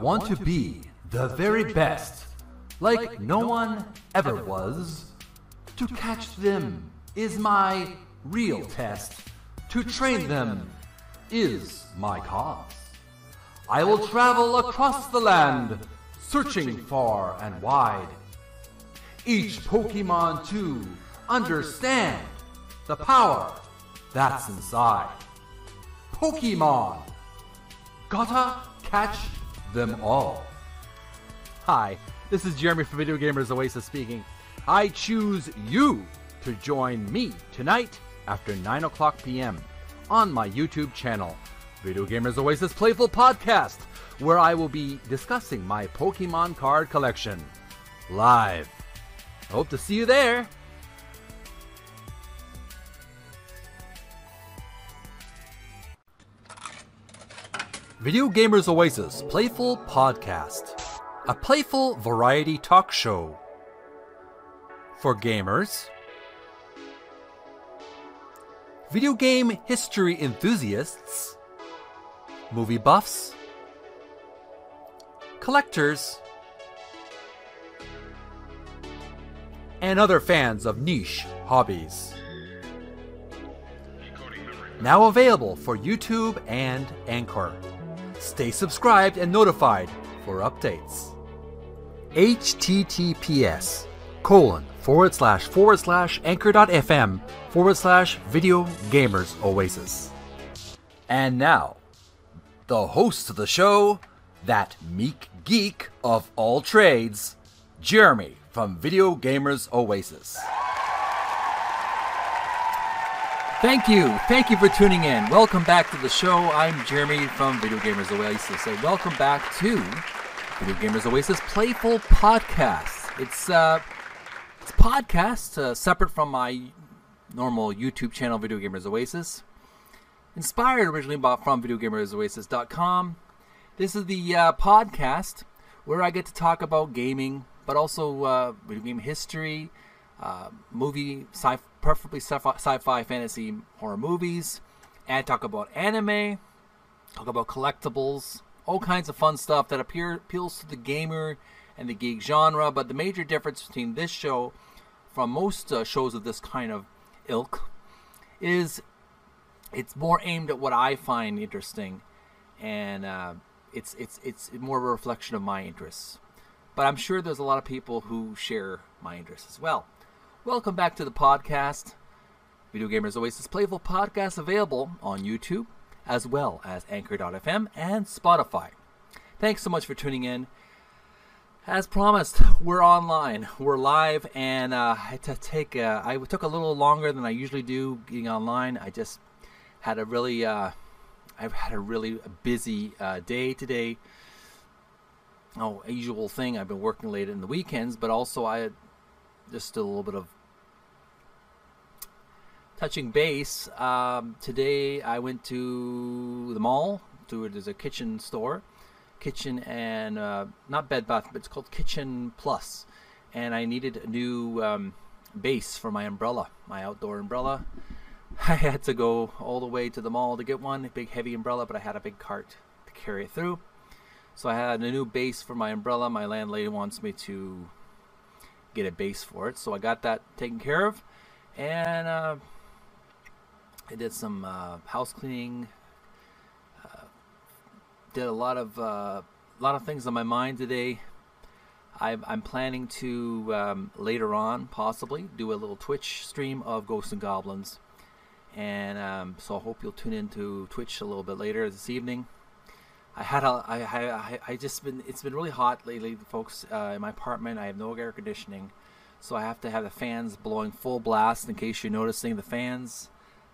want to be the very best, like no one ever was. To catch them is my real test. To train them is my cause. I will travel across the land, searching far and wide. Each Pokemon to understand the power that's inside. Pokemon! Gotta catch them all. Hi, this is Jeremy from Video Gamers Oasis speaking. I choose you to join me tonight after 9 o'clock p.m. on my YouTube channel, Video Gamers Oasis Playful Podcast, where I will be discussing my Pokemon card collection live. Hope to see you there. Video Gamers Oasis Playful Podcast, a playful variety talk show for gamers, video game history enthusiasts, movie buffs, collectors, and other fans of niche hobbies. Now available for YouTube and Anchor. Stay subscribed and notified for updates. https colon forward slash forward slash anchor.fm forward slash video gamers oasis. And now, the host of the show, that meek geek of all trades, Jeremy from Video Gamers Oasis. Thank you. Thank you for tuning in. Welcome back to the show. I'm Jeremy from Video Gamers Oasis. And welcome back to Video Gamers Oasis Playful Podcast. It's uh it's podcast uh, separate from my normal YouTube channel Video Gamers Oasis. Inspired originally by, from videogamersoasis.com. This is the uh, podcast where I get to talk about gaming, but also uh, video game history, uh, movie, sci- preferably sci-fi, sci-fi, fantasy, horror movies, and talk about anime, talk about collectibles, all kinds of fun stuff that appear, appeals to the gamer and the geek genre. But the major difference between this show from most uh, shows of this kind of ilk is it's more aimed at what I find interesting, and uh, it's it's it's more of a reflection of my interests. But I'm sure there's a lot of people who share my interests as well. Welcome back to the podcast. Video Gamers Oasis Playful Podcast available on YouTube as well as Anchor.fm and Spotify. Thanks so much for tuning in. As promised, we're online, we're live, and uh, I had to take. A, I took a little longer than I usually do getting online. I just had a really, uh, I've had a really busy uh, day today. Oh, usual thing. I've been working late in the weekends, but also I just a little bit of touching base. Um, today I went to the mall. To there's a kitchen store, kitchen and uh, not Bed Bath, but it's called Kitchen Plus. And I needed a new um, base for my umbrella, my outdoor umbrella. I had to go all the way to the mall to get one, a big heavy umbrella, but I had a big cart to carry it through. So I had a new base for my umbrella. My landlady wants me to get a base for it, so I got that taken care of, and uh, I did some uh, house cleaning. Uh, did a lot of uh, lot of things on my mind today. I'm, I'm planning to um, later on possibly do a little Twitch stream of Ghosts and Goblins, and um, so I hope you'll tune into Twitch a little bit later this evening. I had a, I, I, I just been, it's been really hot lately, folks. Uh, in my apartment, I have no air conditioning, so I have to have the fans blowing full blast. In case you're noticing the fans,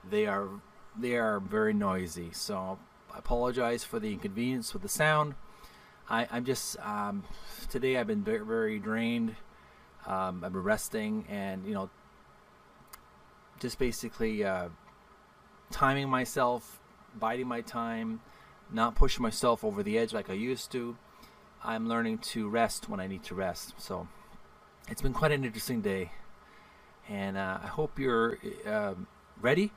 they are, they are very noisy. So I apologize for the inconvenience with the sound. I, I'm just, um, today I've been very, very drained. Um, I've been resting, and you know, just basically uh, timing myself, biding my time not pushing myself over the edge like I used to. I'm learning to rest when I need to rest. So it's been quite an interesting day. And uh, I hope you're uh, ready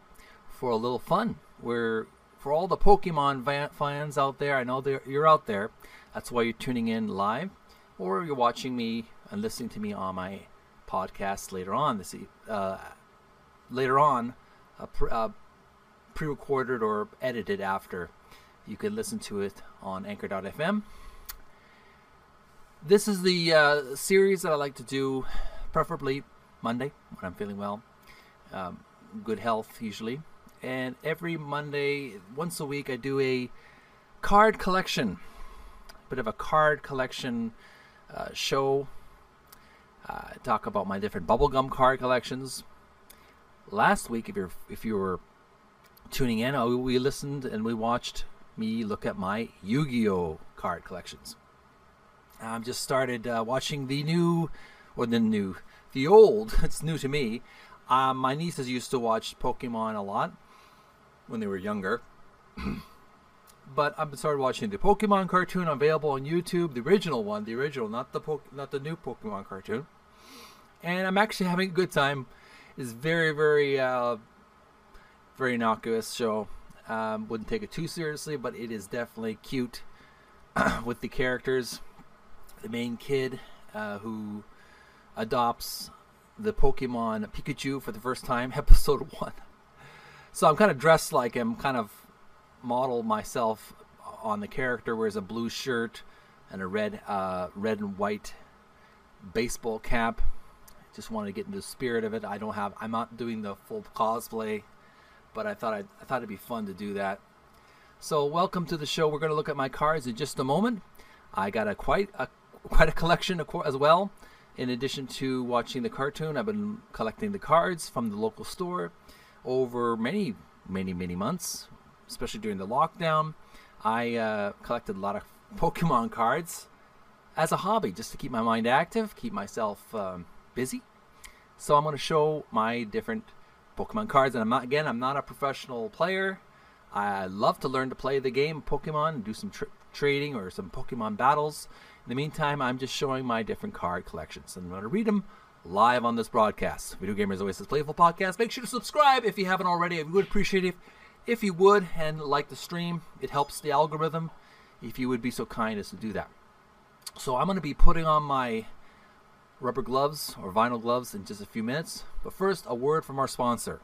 for a little fun. We're for all the Pokemon fans out there, I know you're out there. That's why you're tuning in live, or you're watching me and listening to me on my podcast later on this uh, later on, uh, pre- uh, pre-recorded or edited after. You can listen to it on Anchor.fm. This is the uh, series that I like to do, preferably Monday when I'm feeling well, um, good health usually and every Monday, once a week, I do a card collection, a bit of a card collection uh, show. Uh, talk about my different bubblegum card collections. Last week, if you're if you were tuning in, uh, we listened and we watched me look at my Yu-Gi-Oh card collections. I've just started uh, watching the new, or the new, the old. It's new to me. Um, my nieces used to watch Pokemon a lot, when they were younger. but I've started watching the Pokemon cartoon available on YouTube, the original one, the original, not the po- not the new Pokemon cartoon. And I'm actually having a good time. It's very, very, uh, very innocuous show. Um, wouldn't take it too seriously, but it is definitely cute with the characters. The main kid uh, who adopts the Pokemon Pikachu for the first time, episode one. So I'm kind of dressed like him, kind of model myself on the character. Wears a blue shirt and a red, uh, red and white baseball cap. Just wanted to get into the spirit of it. I don't have. I'm not doing the full cosplay, but I thought I'd, I thought it'd be fun to do that. So welcome to the show. We're going to look at my cards in just a moment. I got a quite a quite a collection as well. In addition to watching the cartoon, I've been collecting the cards from the local store over many, many, many months, especially during the lockdown. I uh, collected a lot of Pokemon cards as a hobby, just to keep my mind active, keep myself um, busy. So I'm going to show my different Pokemon cards, and I'm not again. I'm not a professional player. I love to learn to play the game Pokemon do some tra- trading or some Pokemon battles. In the meantime, I'm just showing my different card collections, and I'm going to read them live on this broadcast. Video Gamers always Oasis Playful Podcast. Make sure to subscribe if you haven't already. I would appreciate it if you would and like the stream. It helps the algorithm if you would be so kind as to do that. So I'm going to be putting on my rubber gloves or vinyl gloves in just a few minutes. But first, a word from our sponsor.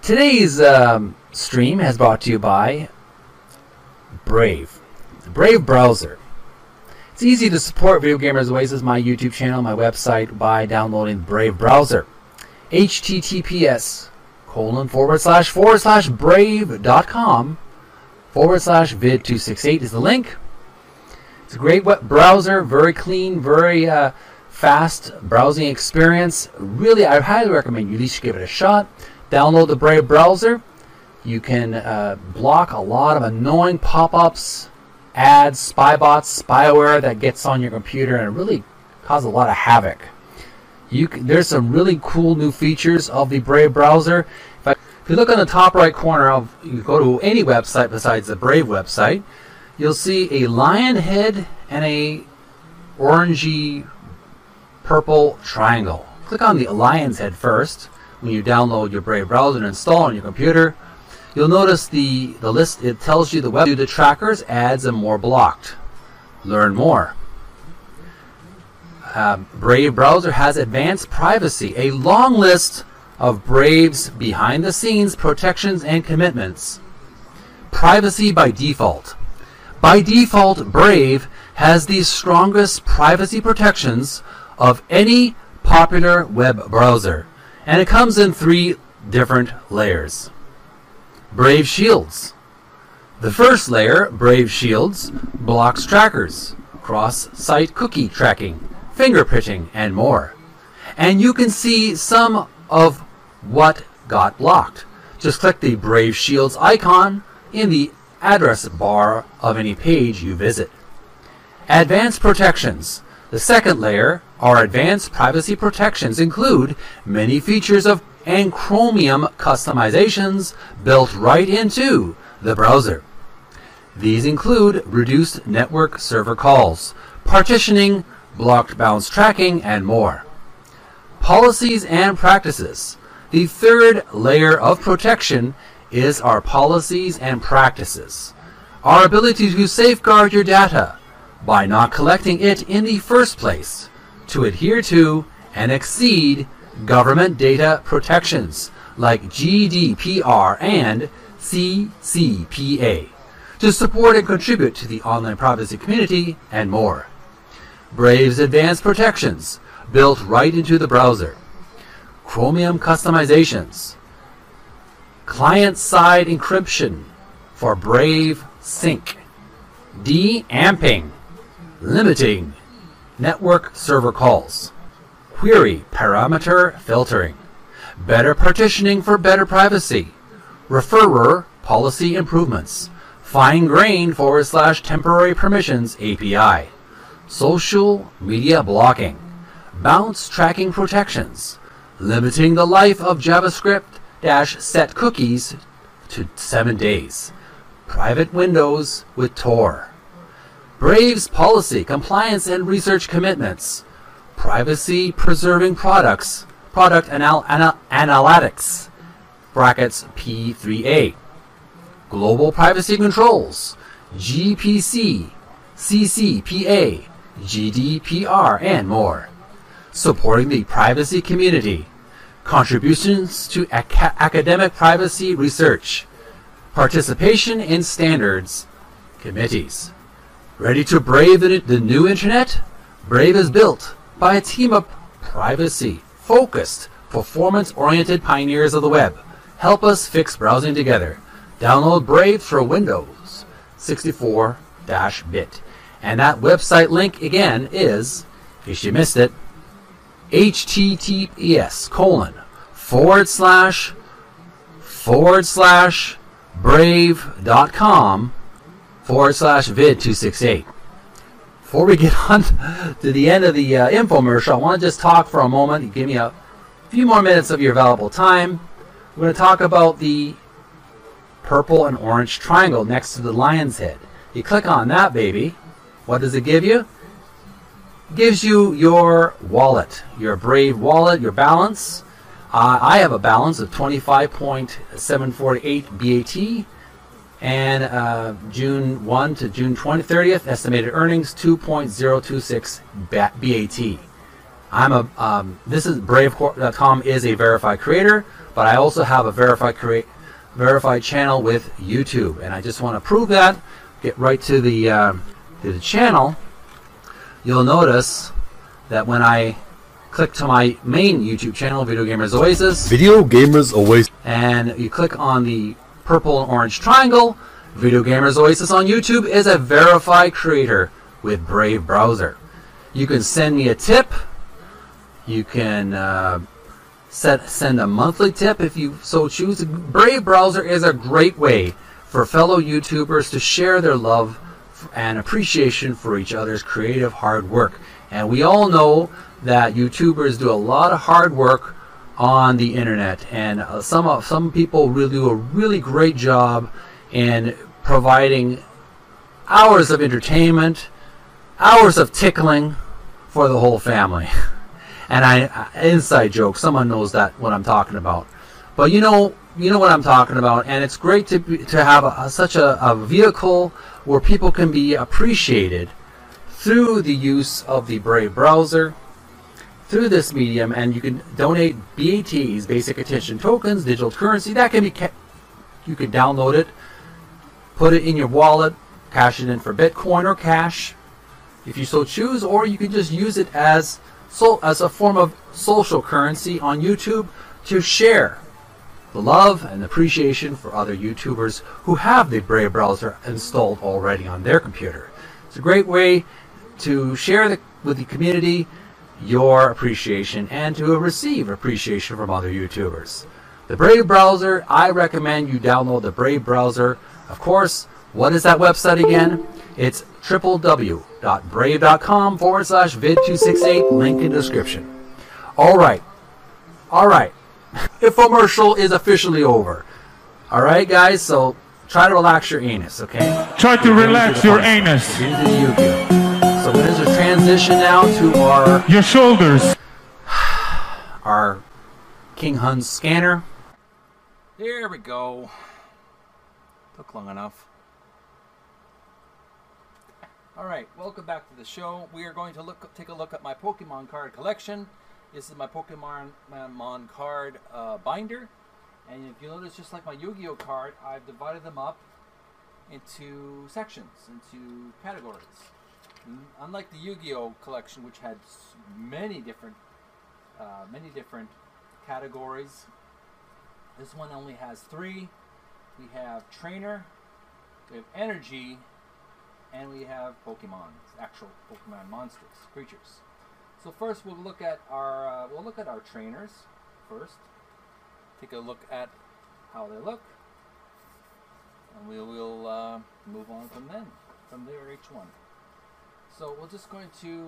Today's um, stream has brought to you by Brave, Brave browser. It's easy to support Video Gamers Oasis, my YouTube channel, my website, by downloading Brave browser. HTTPS colon forward slash forward slash brave.com forward slash vid268 is the link. It's a great web browser, very clean, very uh, fast browsing experience. Really, I highly recommend you at least give it a shot. Download the Brave browser. You can uh, block a lot of annoying pop ups ads, spy bots, spyware that gets on your computer and really cause a lot of havoc. You can, there's some really cool new features of the Brave browser. If, I, if you look on the top right corner of you go to any website besides the Brave website, you'll see a lion head and a orangey purple triangle. Click on the lion's head first when you download your Brave browser and install on your computer. You'll notice the, the list, it tells you the web, the trackers, ads, and more blocked. Learn more. Uh, Brave browser has advanced privacy, a long list of Brave's behind the scenes protections and commitments. Privacy by default. By default, Brave has the strongest privacy protections of any popular web browser, and it comes in three different layers. Brave Shields. The first layer, Brave Shields, blocks trackers, cross-site cookie tracking, fingerprinting, and more. And you can see some of what got blocked. Just click the Brave Shields icon in the address bar of any page you visit. Advanced protections. The second layer, our advanced privacy protections include many features of and Chromium customizations built right into the browser. These include reduced network server calls, partitioning, blocked bounce tracking, and more. Policies and practices. The third layer of protection is our policies and practices. Our ability to safeguard your data by not collecting it in the first place, to adhere to and exceed government data protections like GDPR and CCPA, to support and contribute to the online privacy community, and more. Brave's advanced protections built right into the browser. Chromium customizations. Client-side encryption for Brave Sync. De-amping. Limiting network server calls. Query parameter filtering. Better partitioning for better privacy. Referrer policy improvements. Fine grained forward slash temporary permissions API. Social media blocking. Bounce tracking protections. Limiting the life of JavaScript dash set cookies to seven days. Private windows with Tor. Brave's policy, compliance, and research commitments. Privacy preserving products, product anal- anal- analytics, brackets P3A. Global privacy controls, GPC, CCPA, GDPR, and more. Supporting the privacy community. Contributions to aca- academic privacy research. Participation in standards committees. Ready to brave the, the new internet? Brave is built by a team of privacy focused, performance oriented pioneers of the web. Help us fix browsing together. Download Brave for Windows 64 bit. And that website link again is, case you missed it, https colon forward slash forward slash brave.com forward slash vid 268. Before we get on to the end of the uh, infomercial, I want to just talk for a moment. Give me a few more minutes of your valuable time. We're going to talk about the purple and orange triangle next to the lion's head. You click on that baby. What does it give you? Gives you your wallet, your Brave wallet, your balance. Uh, I have a balance of 25.748 BAT and uh, June 1 to June 20, 30th, estimated earnings 2.026 BAT. I'm a um, this is Brave.com is a verified creator, but I also have a verified create verified channel with YouTube, and I just want to prove that. Get right to the uh, to the channel. You'll notice that when I click to my main YouTube channel, Video Gamers Oasis, Video Gamers Oasis, and you click on the purple and orange triangle, Video Gamers Oasis on YouTube is a verified creator with Brave Browser. You can send me a tip. You can uh, set, send a monthly tip if you so choose. Brave Browser is a great way for fellow YouTubers to share their love and appreciation for each other's creative hard work. And we all know that YouTubers do a lot of hard work on the internet, and uh, some of some people really do a really great job in providing hours of entertainment, hours of tickling for the whole family. And I uh, inside joke, someone knows that what I'm talking about. But you know, you know what I'm talking about, and it's great to be, to have a, such a, a vehicle where people can be appreciated through the use of the Brave browser through this medium and you can donate BATs, basic attention tokens, digital currency. That can be kept. You can download it, put it in your wallet, cash it in for Bitcoin or cash, if you so choose, or you can just use it as so as a form of social currency on YouTube to share the love and appreciation for other YouTubers who have the Brave browser installed already on their computer. It's a great way to share the, with the community your appreciation and to receive appreciation from other YouTubers. The Brave browser, I recommend you download the Brave browser. Of course, what is that website again? It's www.brave.com forward slash vid268, link in description. All right. All right. Infomercial is officially over. All right, guys, so try to relax your anus, okay? Try to relax your anus. Into the Yu-Gi-Oh. So is a transition now to our Your shoulders. our King Hun's scanner. There we go. Took long enough. All right, welcome back to the show. We are going to look, take a look at my Pokemon card collection. This is my Pokemon Mon card uh, binder, and if you notice, just like my Yu-Gi-Oh card, I've divided them up into sections, into categories. Unlike the Yu-Gi-Oh collection, which had many different, uh, many different categories, this one only has three. We have Trainer, we have Energy, and we have Pokemon, actual Pokemon monsters, creatures. So first, we'll look at our uh, we'll look at our trainers first. Take a look at how they look, and we will uh, move on from then, from there each one. So we're just going to.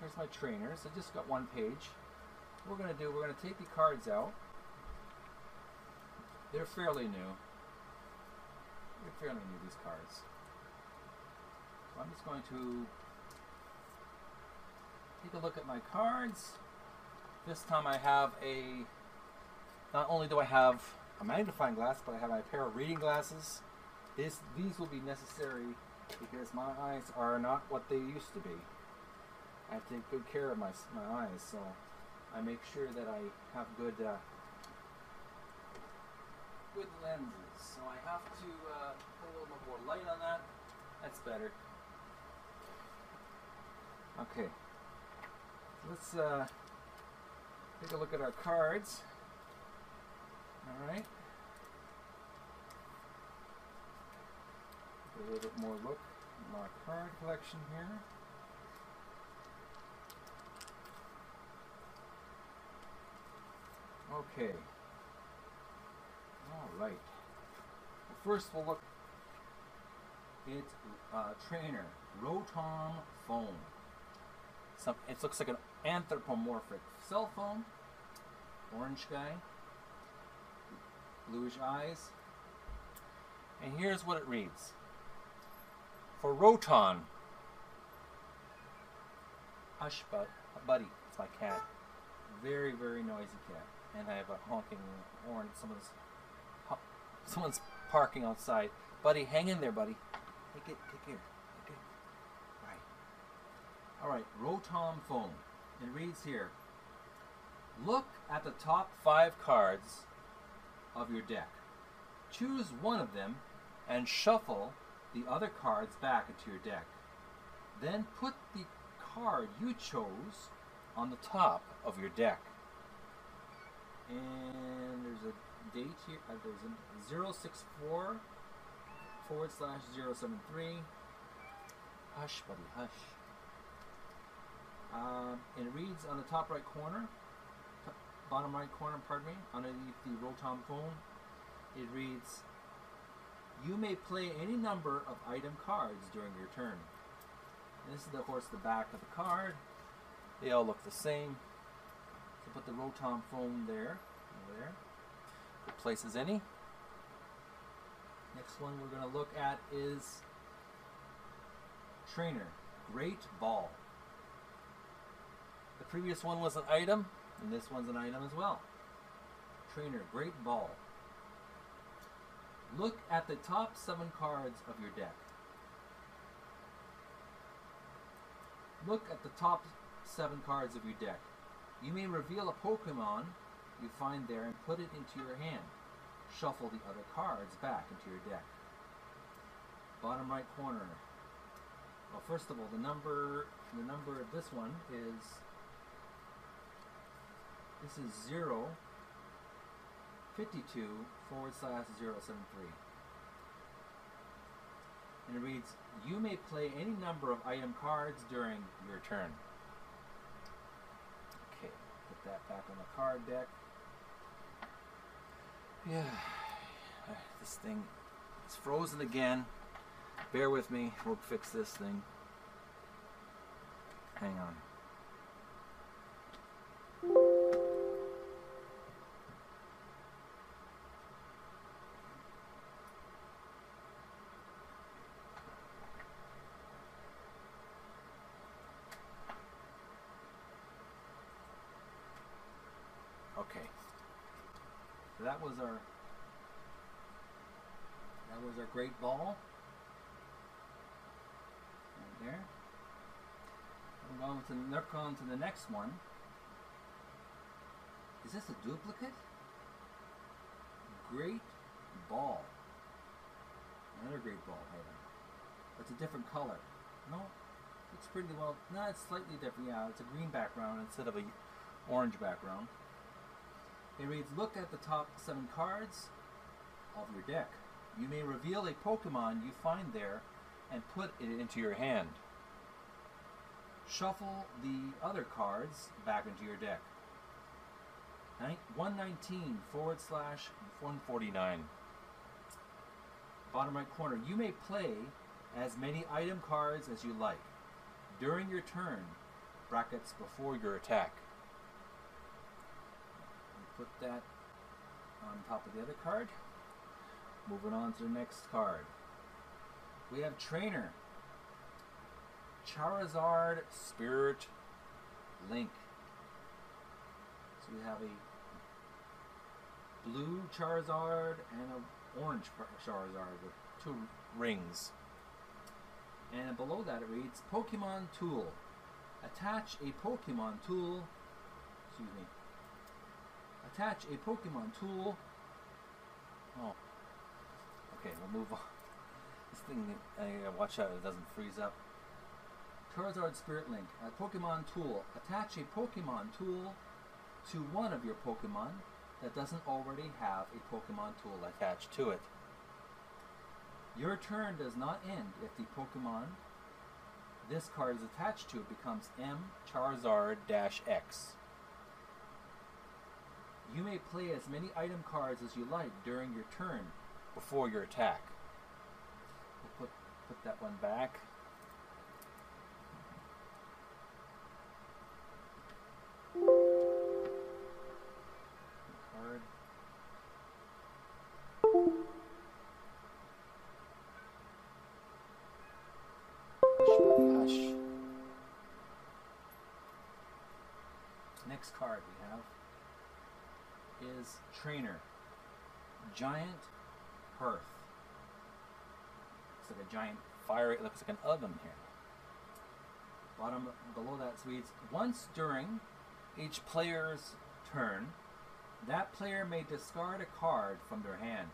Here's my trainers. I just got one page. What we're going to do, we're going to take the cards out. They're fairly new. They're fairly new, these cards. So I'm just going to take a look at my cards. This time I have a, not only do I have a magnifying glass, but I have a pair of reading glasses. This, these will be necessary because my eyes are not what they used to be. I take good care of my, my eyes, so I make sure that I have good uh, good lenses. So I have to uh, put a little bit more light on that. That's better. Okay. Let's uh, take a look at our cards. All right. a little bit more look at my card collection here. Okay. All right. First, we'll look at uh, trainer Rotom phone. Some, it looks like an anthropomorphic cell phone. Orange guy. Bluish eyes. And here's what it reads. For Rotom. Hush, bud, buddy. It's my cat. Very, very noisy cat. And I have a honking horn. Someone's, someone's parking outside. Buddy, hang in there, buddy. Take it, take care. It. Right. All right, Rotom phone. It reads here. Look at the top five cards of your deck. Choose one of them and shuffle the other cards back into your deck. Then put the card you chose on the top of your deck. And there's a date here. Uh, there's a 064 forward slash 073. Hush, buddy, hush. Um, it reads on the top right corner, bottom right corner, pardon me, underneath the Rotom phone, it reads, You may play any number of item cards during your turn. And this is, of course, the back of the card. They all look the same. So put the Rotom phone there, there. It places any. Next one we're going to look at is Trainer, Great Ball. The previous one was an item, and this one's an item as well. Trainer, Great Ball. Look at the top seven cards of your deck. Look at the top seven cards of your deck. You may reveal a Pokemon you find there and put it into your hand. Shuffle the other cards back into your deck. Bottom right corner. Well, first of all, the number the number of this one is this is 0 52 forward slash 073. And it reads, you may play any number of item cards during your turn. Okay, put that back on the card deck. Yeah, this thing is frozen again. Bear with me, we'll fix this thing. Hang on. That was our that was our great ball. Right there. I'm going to look on to the next one. Is this a duplicate? Great ball. Another great ball item. It's a different color. No, it's pretty well. No, it's slightly different. Yeah, it's a green background instead of a orange background. It reads, look at the top seven cards of your deck. You may reveal a Pokemon you find there and put it into your hand. Shuffle the other cards back into your deck. 119 forward slash 149. Bottom right corner. You may play as many item cards as you like during your turn, brackets before your attack. Put that on top of the other card. Moving on to the next card. We have Trainer. Charizard Spirit Link. So we have a blue Charizard and an orange Charizard with two rings. And below that it reads Pokemon Tool. Attach a Pokemon tool. Excuse me. Attach a Pokemon tool. Oh. Okay, we'll move on. This thing, I gotta watch out it doesn't freeze up. Charizard Spirit Link. A Pokemon tool. Attach a Pokemon tool to one of your Pokemon that doesn't already have a Pokemon tool attached to it. Your turn does not end if the Pokemon this card is attached to becomes M Charizard-X. You may play as many item cards as you like during your turn before your attack. We'll put, put that one back. Card. Hush, hush. Next card we have is Trainer. Giant Hearth. Looks like a giant fire. It looks like an oven here. Bottom below that reads once during each player's turn, that player may discard a card from their hand.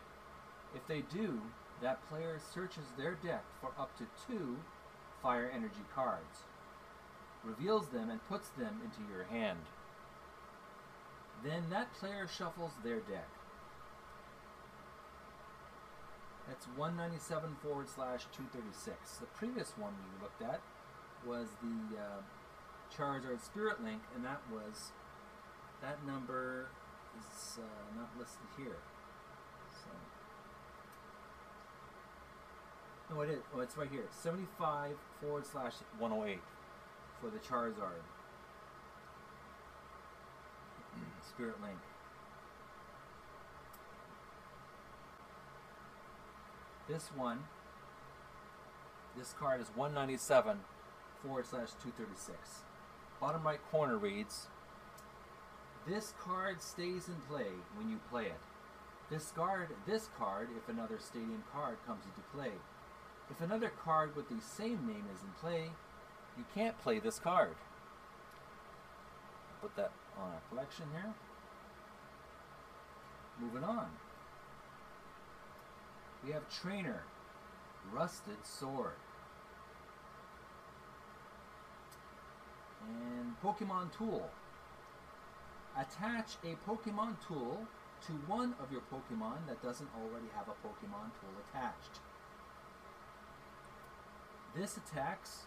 If they do, that player searches their deck for up to two fire energy cards, reveals them, and puts them into your hand. Then that player shuffles their deck. That's 197 forward slash 236. The previous one we looked at was the uh, Charizard Spirit Link, and that was that number is uh, not listed here. So, no, it is. Oh, it's right here. 75 forward slash 108 for the Charizard Spirit Link. This one, this card is 197 forward slash 236. Bottom right corner reads, This card stays in play when you play it. Discard this card if another stadium card comes into play. If another card with the same name is in play, you can't play this card. Put that on our collection here. Moving on. We have Trainer, Rusted Sword. And Pokemon Tool. Attach a Pokemon tool to one of your Pokemon that doesn't already have a Pokemon tool attached. This attacks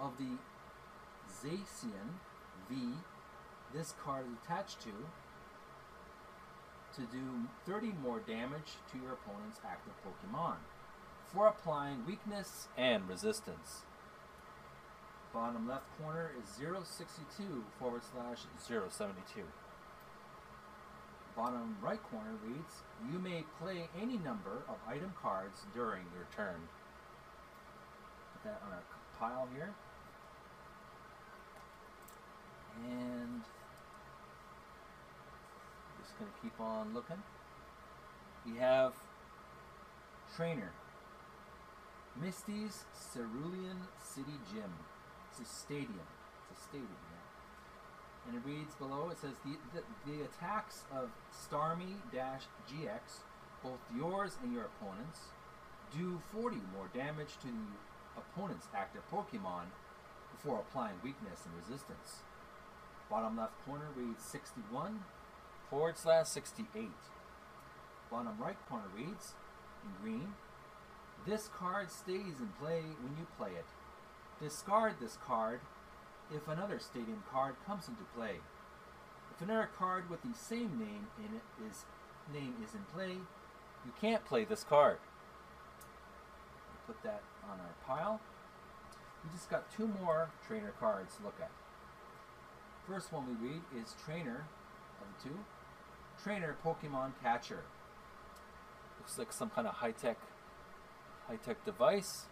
of the Zacian V this card is attached to to do 30 more damage to your opponent's active Pokemon for applying weakness and resistance. Bottom left corner is 062 forward slash 072. Bottom right corner reads, You may play any number of item cards during your turn. Put that on a pile here. And Just gonna keep on looking. We have Trainer. Misty's Cerulean City Gym. It's a stadium. It's a stadium, yeah. And it reads below, it says, the, the, the attacks of Starmie-GX, both yours and your opponent's, do 40 more damage to the opponent's active Pokemon before applying weakness and resistance. Bottom left corner reads 61 forward slash 68. Bottom right corner reads, in green, this card stays in play when you play it. Discard this card if another stadium card comes into play. If another card with the same name in it is name is in play, you can't play this card. We'll put that on our pile. We just got two more trainer cards to look at. First one we read is Trainer of the two. Trainer Pokemon Catcher. Looks like some kind of high-tech high-tech device.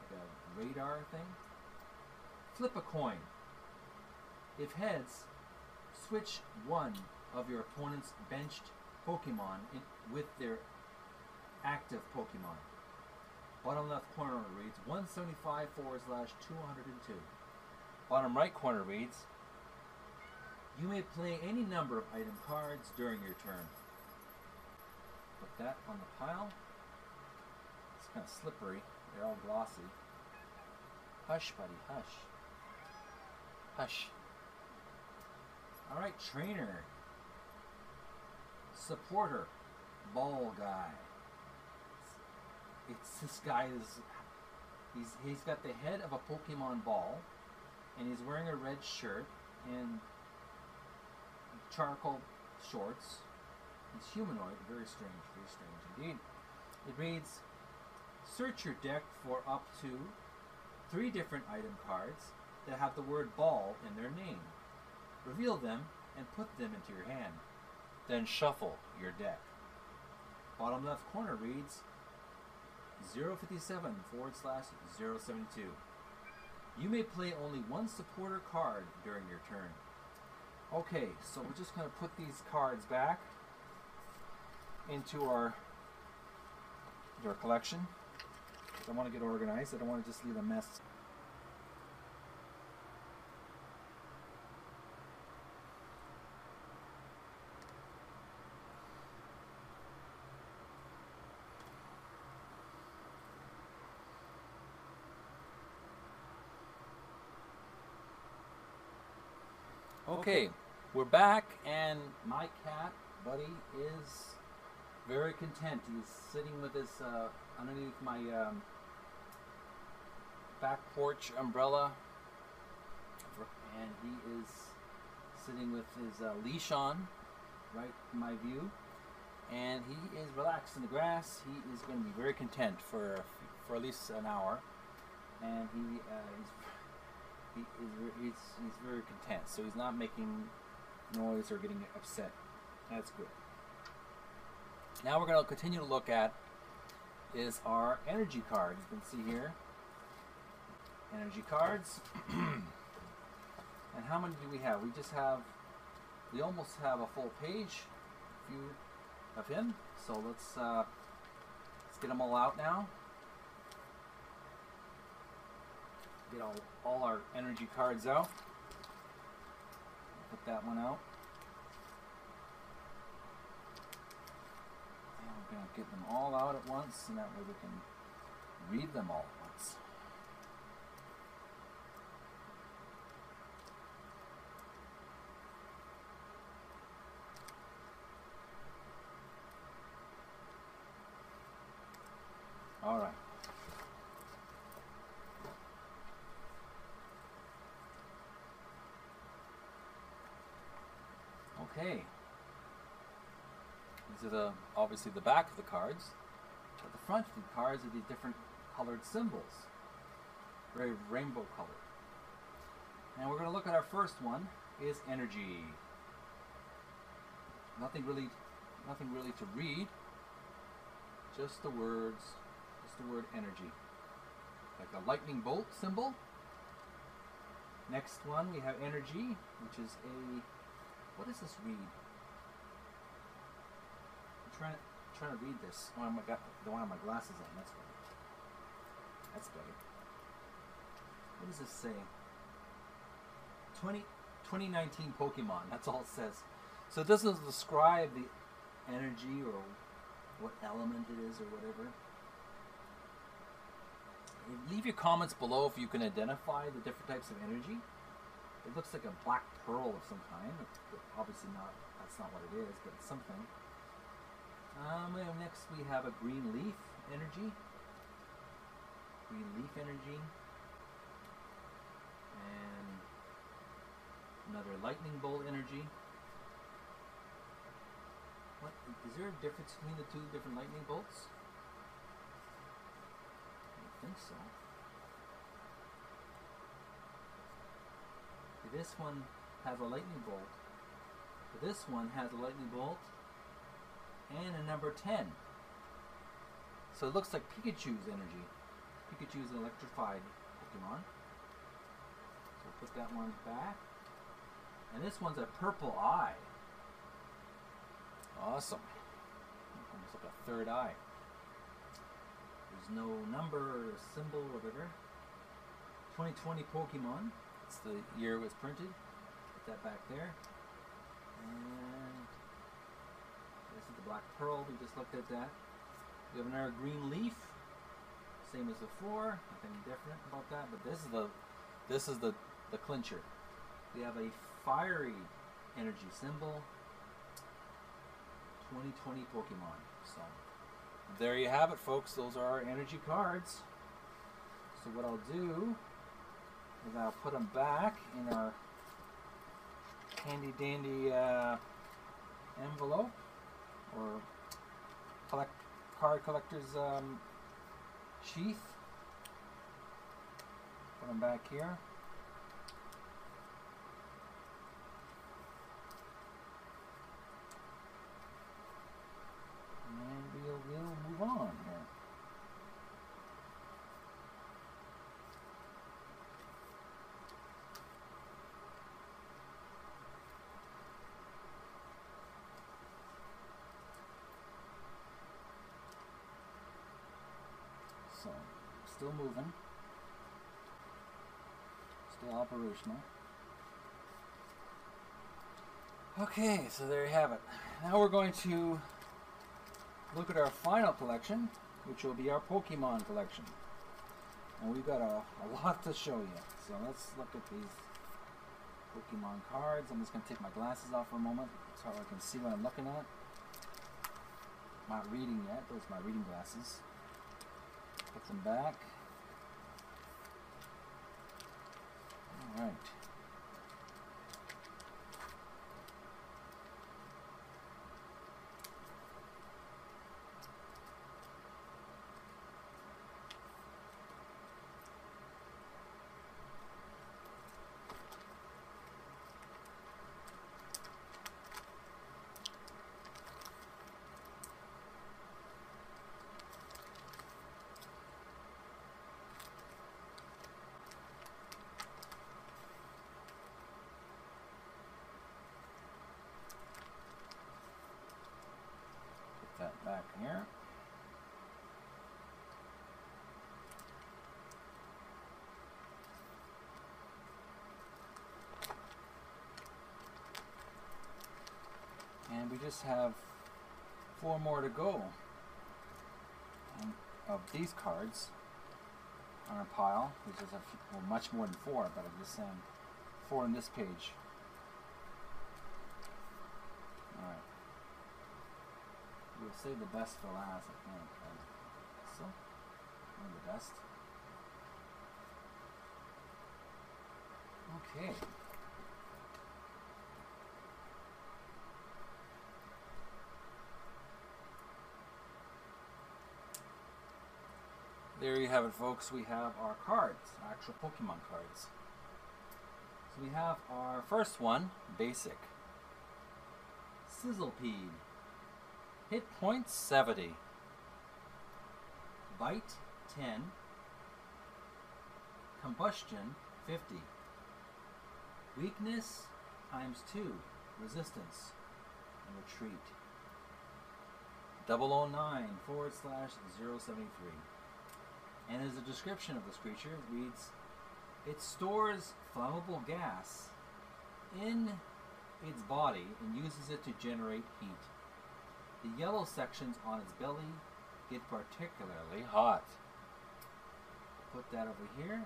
Like a radar thing. Flip a coin. If heads, switch one of your opponent's benched Pokemon in, with their active Pokemon. Bottom left corner reads 175 forward slash 202. Bottom right corner reads You may play any number of item cards during your turn. Put that on the pile. It's kind of slippery. They're all glossy. Hush, buddy, hush. Hush. Alright, trainer. Supporter. Ball guy. It's, it's this guy is he's he's got the head of a Pokemon ball and he's wearing a red shirt and charcoal shorts. He's humanoid, very strange, very strange indeed. It reads Search your deck for up to three different item cards that have the word ball in their name. Reveal them and put them into your hand. Then shuffle your deck. Bottom left corner reads 057 forward slash 072. You may play only one supporter card during your turn. Okay, so we're just going to put these cards back into our, into our collection. I want to get organized. I don't want to just leave a mess. Okay, we're back, and my cat, Buddy, is very content. He's sitting with his uh, underneath my um, back porch umbrella, and he is sitting with his uh, leash on, right in my view, and he is relaxed in the grass. He is going to be very content for for at least an hour, and he uh, he's he, he's, he's, he's very content. So he's not making noise or getting upset. That's good. Now we're going to continue to look at is our energy card. You can see here energy cards. and how many do we have? We just have we almost have a full page view of him. So let's uh, let's get them all out now. Get all, all our energy cards out. Put that one out. And we're going to get them all out at once, and that way we can read them all right. Okay. These are the obviously the back of the cards. At the front of the cards are these different colored symbols. Very rainbow colored. And we're going to look at our first one is energy. Nothing really nothing really to read. Just the words, just the word energy. Like a lightning bolt symbol. Next one we have energy, which is a what does this read? trying to trying to read this. Oh, I got the one on my glasses on. That's right. That's better. What does this say? 20, 2019 Pokemon. That's all it says. So it doesn't describe the energy or what element it is or whatever. Leave your comments below if you can identify the different types of energy. It looks like a black pearl of some kind. Obviously not. That's not what it is, but it's something. Um, next we have a green leaf energy. Green leaf energy. And another lightning bolt energy. What is there a difference between the two different lightning bolts? I think so. This one has a lightning bolt. This one has a lightning bolt and a number 10. So it looks like Pikachu's energy. Pikachu's an electrified Pokemon. So we'll put that one back. And this one's a purple eye. Awesome. Almost like a third eye. There's no number or symbol or whatever. 2020 Pokemon. That's the year it was printed. Put that back there. And this is the Black Pearl. We just looked at that. We have another green leaf. Same as before. Nothing different about that. But this is the this is the, the clincher. We have a fiery energy symbol. 2020 Pokemon. So there you have it, folks. Those are our energy cards. So what I'll do is I'll put them back in our handy dandy uh, envelope or collect card collector's um, sheath. Put them back here. And we'll, we'll move on here. So, still moving. Still operational. Okay, so there you have it. Now we're going to look at our final collection, which will be our Pokemon collection. And we've got a, a lot to show you. So let's look at these Pokemon cards. I'm just going to take my glasses off for a moment so I can see what I'm looking at. Not reading yet. Those are my reading glasses. Put them back. Alright. Put that back here. And we just have four more to go of these cards on our pile, which is a few, well, much more than four, but I'm just saying four on this page. Alright. We'll save the best for last, I think. Uh, so, one of the best. Okay. There you have it, folks. We have our cards, our actual Pokemon cards. So we have our first one, basic. Sizzlepede. Hit points 70. Bite 10. Combustion 50. Weakness times 2. Resistance and retreat. 009 forward slash 073. And as a description of this creature, it reads It stores flammable gas in its body and uses it to generate heat. The yellow sections on its belly get particularly hot. Put that over here.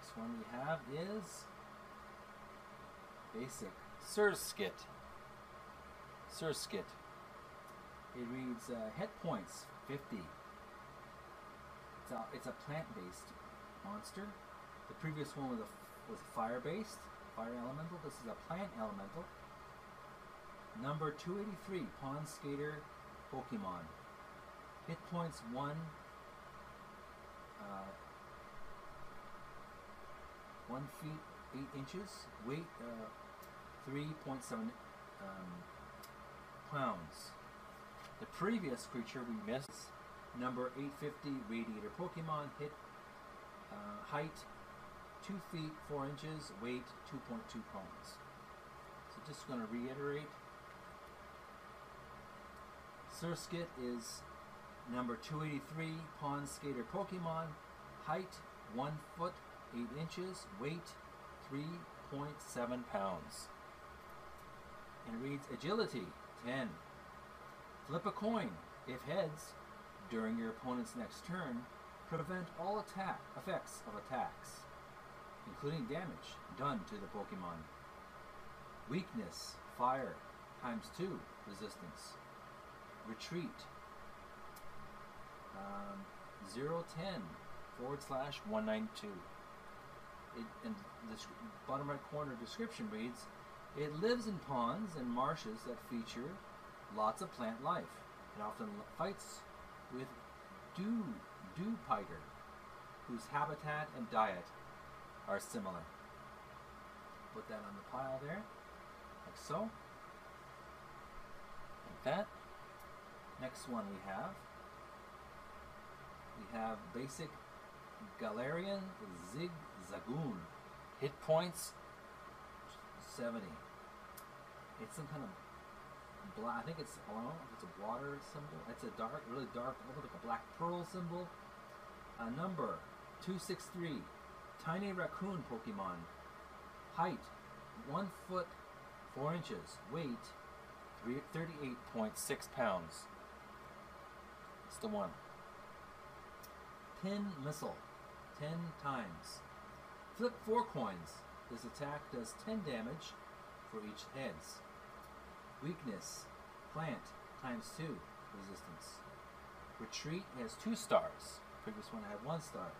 Next one we have is basic Surskit. Surskit. It reads uh, hit points 50. It's a, it's a plant-based monster. The previous one was a, was fire-based, fire elemental. This is a plant elemental. Number 283, Pond Skater Pokemon. Hit points 1. Uh, 1 feet 8 inches. Weight uh, 3.7 um, pounds. The previous creature we missed, number 850 Radiator Pokemon, hit uh, height 2 feet 4 inches, weight 2.2 pounds. So just going to reiterate. Surskit is number 283 Pond Skater Pokemon, height 1 foot 8 inches, weight 3.7 pounds. And reads Agility 10. Flip a coin. If heads, during your opponent's next turn, prevent all attack effects of attacks, including damage done to the Pokemon. Weakness, fire, times 2 resistance. Retreat, um, 010 forward slash 192. It, and the bottom right corner description reads, it lives in ponds and marshes that feature lots of plant life. It often fights with dew, dew piter, whose habitat and diet are similar. Put that on the pile there, like so. Like that. Next one we have. We have basic Galarian Zigzagoon. Hit points 70. It's some kind of black. I think it's I don't know if it's a water symbol. It's a dark, really dark, almost like a black pearl symbol. A number 263. Tiny raccoon Pokemon. Height 1 foot 4 inches. Weight three- 38.6 pounds. It's the one. Pin Missile. 10 times. Flip 4 coins. This attack does 10 damage for each heads. Weakness. Plant times 2 resistance. Retreat has 2 stars. Previous one had 1 star.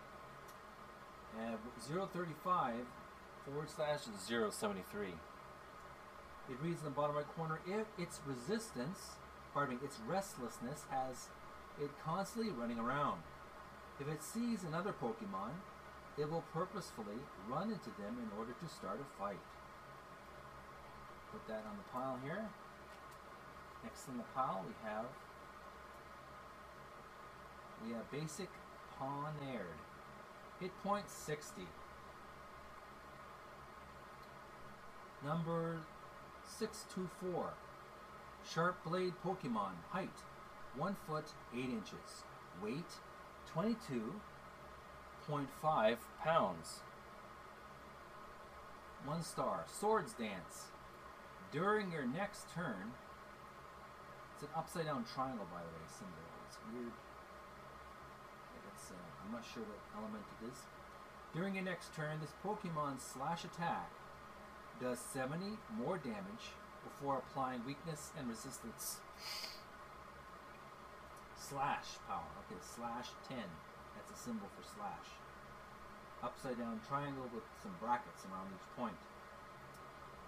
And 035 forward slash 073. It reads in the bottom right corner if its resistance, pardon me, its restlessness has it constantly running around. If it sees another Pokemon, it will purposefully run into them in order to start a fight. Put that on the pile here. Next in the pile we have we have basic Pawniard. Hit point 60. Number 624. Sharp Blade Pokemon. Height 1 foot 8 inches. Weight 22.5 pounds. One star. Swords Dance. During your next turn, it's an upside down triangle, by the way, symbol. It's weird. It's, uh, I'm not sure what element it is. During your next turn, this Pokemon slash attack does 70 more damage before applying weakness and resistance. Slash power. Okay, slash 10. That's a symbol for slash. Upside down triangle with some brackets around each point.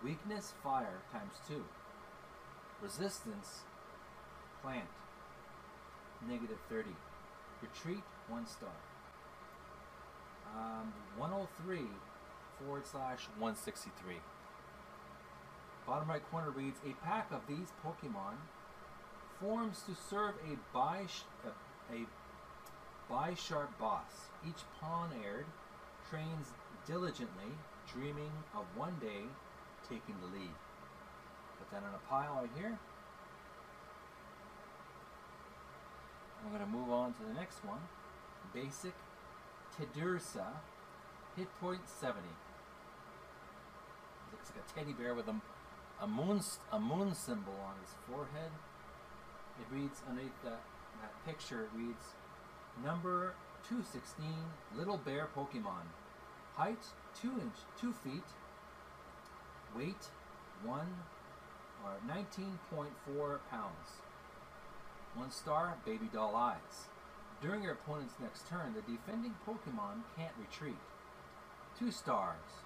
Weakness, fire, times 2. Resistance, plant, negative 30. Retreat, 1 star. Um, 103 forward slash 163. Bottom right corner reads A pack of these Pokemon forms to serve a by a, a Bisharp boss. Each Pawniard trains diligently, dreaming of one day taking the lead. Put that in a pile right here. I'm going to move on to the next one. Basic Teddiursa, hit point 70. Looks like a teddy bear with a, a moon a moon symbol on his forehead. It reads underneath that, picture. It reads number 216, little bear Pokemon, height two inch two feet, weight one or 19.4 pounds. One star, baby doll eyes. During your opponent's next turn, the defending Pokemon can't retreat. Two stars,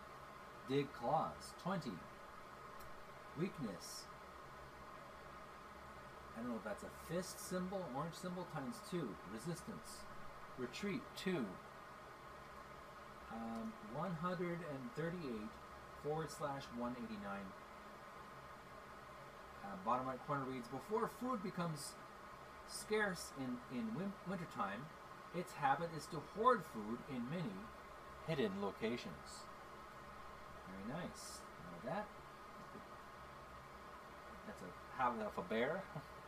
dig claws, 20. Weakness. I don't know if that's a fist symbol, orange symbol times two. Resistance. Retreat, two. Um, 138 forward slash 189. Uh, bottom right corner reads Before food becomes scarce in, in win- wintertime, its habit is to hoard food in many hidden locations. Very nice. That? That's a habit of a bear.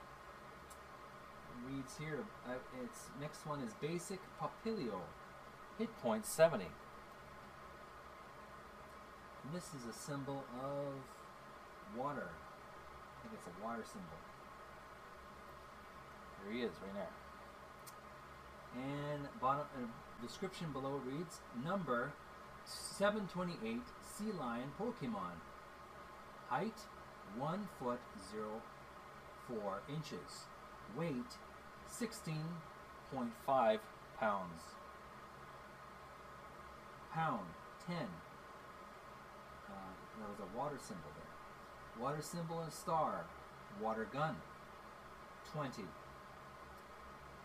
Reads here, uh, its next one is Basic Popplio, hit point 70. And this is a symbol of water. I think it's a water symbol. There he is, right there. And bottom uh, description below reads number 728 sea lion Pokemon. Height 1 foot 0 4 inches. Weight 16.5 pounds. Pound 10. Uh, there was a water symbol there. Water symbol and star. Water gun 20.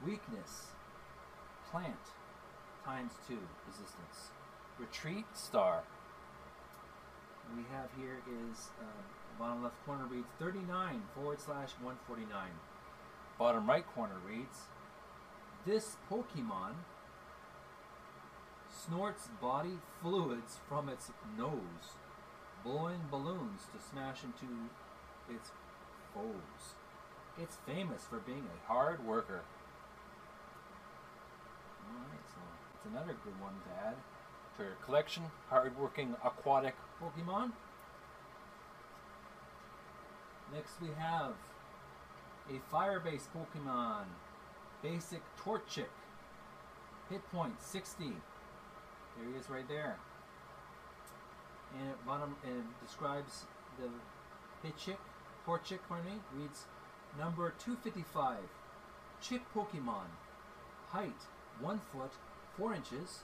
Weakness plant times 2 resistance. Retreat star. We have here is uh, bottom left corner reads 39 forward slash 149. Bottom right corner reads This Pokemon snorts body fluids from its nose, blowing balloons to smash into its foes. It's famous for being a hard worker. Alright, so it's another good one to add to your collection. Hardworking aquatic Pokemon. Next we have a fire-based Pokemon, basic Torchic. Hit point 60. There he is right there. And at bottom it describes the Hitchick, Torchic, pardon me, reads number 255. Chick Pokemon. Height 1 foot 4 inches.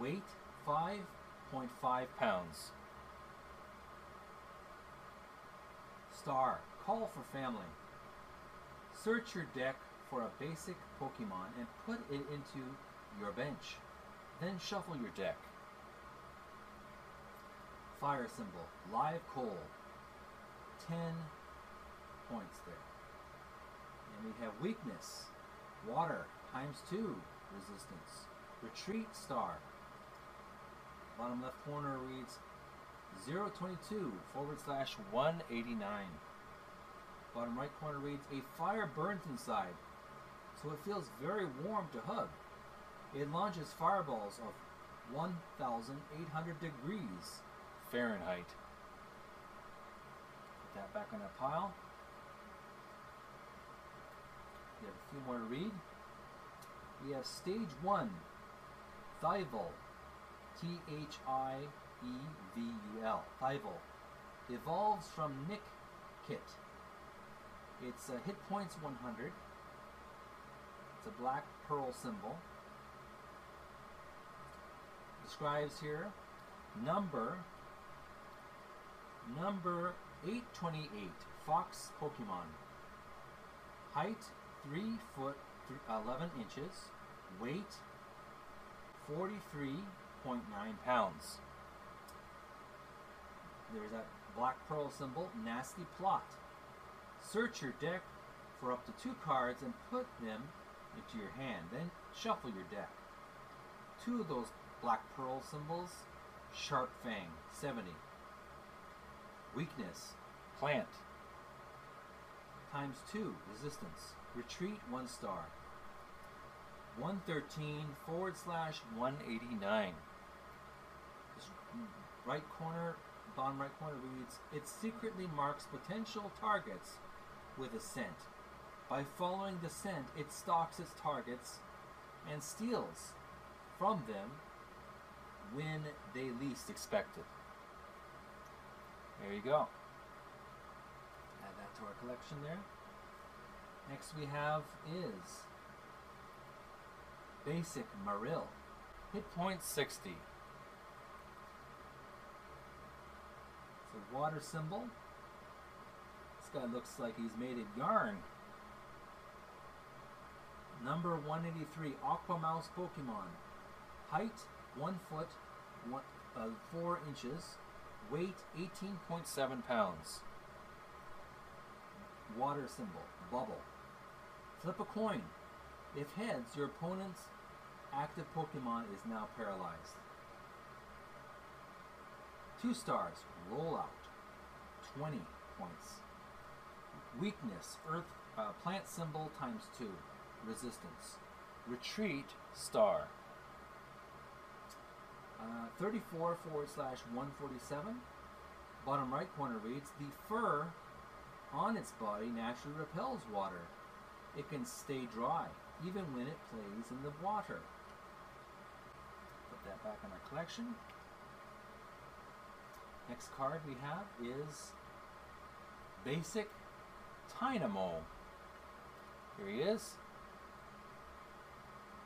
Weight 5.5 pounds. Star. Call for family. Search your deck for a basic Pokemon and put it into your bench. Then shuffle your deck. Fire symbol. Live coal. 10 points there. And we have weakness. Water times 2 resistance. Retreat star. Bottom left corner reads 022 forward slash 189. Bottom right corner reads A fire burns inside, so it feels very warm to hug. It launches fireballs of 1,800 degrees Fahrenheit. Put that back on that pile. We have a few more to read. We have stage one, Thievul, T H I E V U L, Thievul, evolves from Nick Kit. Its uh, hit points 100. It's a black pearl symbol. Describes here number number 828 fox Pokemon. Height 3 foot 11 inches. Weight 43.9 pounds. There's that black pearl symbol, nasty plot. Search your deck for up to two cards and put them into your hand. Then shuffle your deck. Two of those black pearl symbols, Sharp Fang, 70. Weakness, plant, times 2, resistance. Retreat, 1 star. 113 forward slash 189. This right corner, bottom right corner reads, It secretly marks potential targets with a scent. By following the scent, it stalks its targets and steals from them when they least expect it. There you go. Add that to our collection there. Next we have is Basic Marill. Hit point 60. It's a water symbol. This guy looks like he's made of yarn. Number 183, Aqua Mouse Pokemon. Height 1 foot, one, uh, 4 inches. Weight 18.7 pounds. Water symbol, bubble. Flip a coin. If heads, your opponent's active Pokemon is now paralyzed. Two stars, roll out. 20 points. Weakness, earth, uh, plant symbol times 2. Resistance. Retreat, star. Uh, 34 forward slash 147. Bottom right corner reads The fur on its body naturally repels water. It can stay dry even when it plays in the water. Put that back in our collection. Next card we have is Basic Tynamo. Here he is.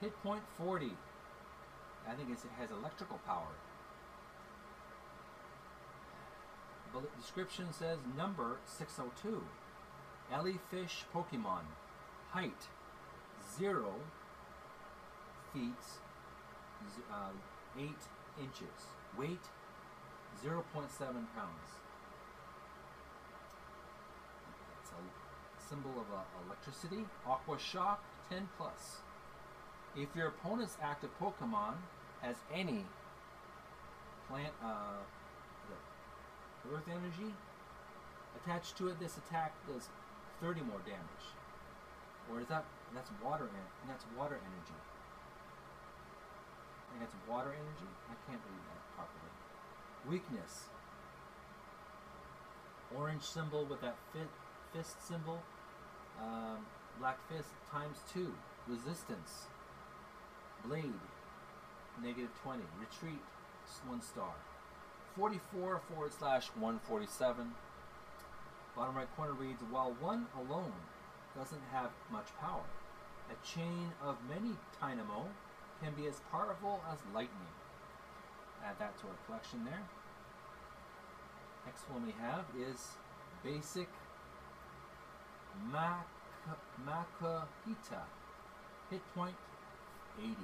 Hit point 40. I think it has electrical power. The description says number 602. Fish Pokemon. Height 0 feet uh, 8 inches. Weight 0.7 pounds. It's a symbol of uh, electricity. Aqua Shock 10 plus. If your opponent's active Pokemon has any plant, uh, earth energy attached to it, this attack does 30 more damage. Or is that that's water and that's water energy? I think that's water energy. I can't read that properly. Weakness. Orange symbol with that fist symbol. Um, black fist times two. Resistance. Blade, negative 20. Retreat, one star. 44 forward slash 147. Bottom right corner reads, while one alone doesn't have much power, a chain of many Tynamo can be as powerful as lightning. Add that to our collection there. Next one we have is basic Mak Makuhita. Hit point 80.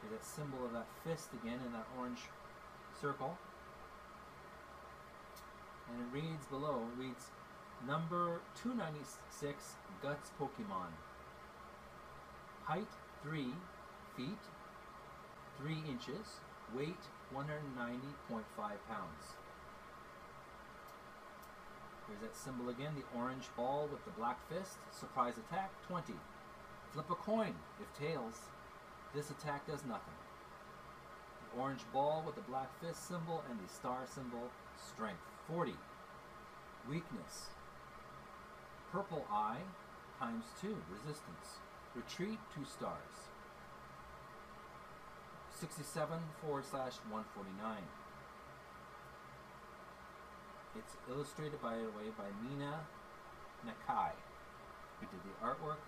There's that symbol of that fist again in that orange circle. And it reads below, it reads number 296 Guts Pokemon. Height 3 feet, 3 inches, weight 190.5 pounds. There's that symbol again, the orange ball with the black fist. Surprise attack, 20. Flip a coin. If tails, this attack does nothing. The orange ball with the black fist symbol and the star symbol, strength 40. Weakness. Purple eye times 2, resistance. Retreat 2 stars. 67 forward slash 149. It's illustrated by the way by Mina Nakai, who did the artwork